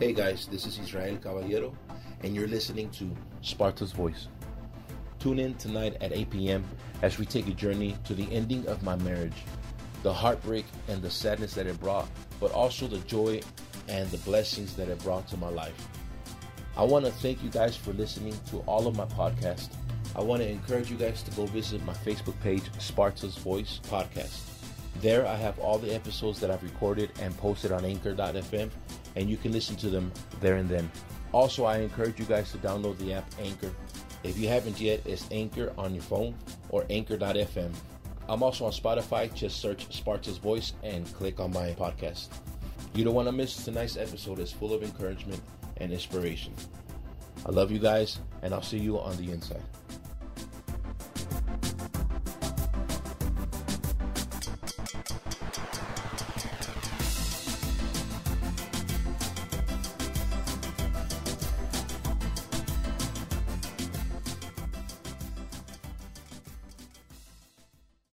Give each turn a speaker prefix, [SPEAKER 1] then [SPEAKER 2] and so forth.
[SPEAKER 1] Hey guys, this is Israel Caballero, and you're listening to Sparta's Voice. Tune in tonight at 8 p.m. as we take a journey to the ending of my marriage, the heartbreak and the sadness that it brought, but also the joy and the blessings that it brought to my life. I want to thank you guys for listening to all of my podcasts. I want to encourage you guys to go visit my Facebook page, Sparta's Voice Podcast. There, I have all the episodes that I've recorded and posted on Anchor.fm, and you can listen to them there and then. Also, I encourage you guys to download the app Anchor. If you haven't yet, it's Anchor on your phone or Anchor.fm. I'm also on Spotify. Just search Sparta's Voice and click on my podcast. You don't want to miss tonight's episode. It's full of encouragement and inspiration. I love you guys, and I'll see you on the inside.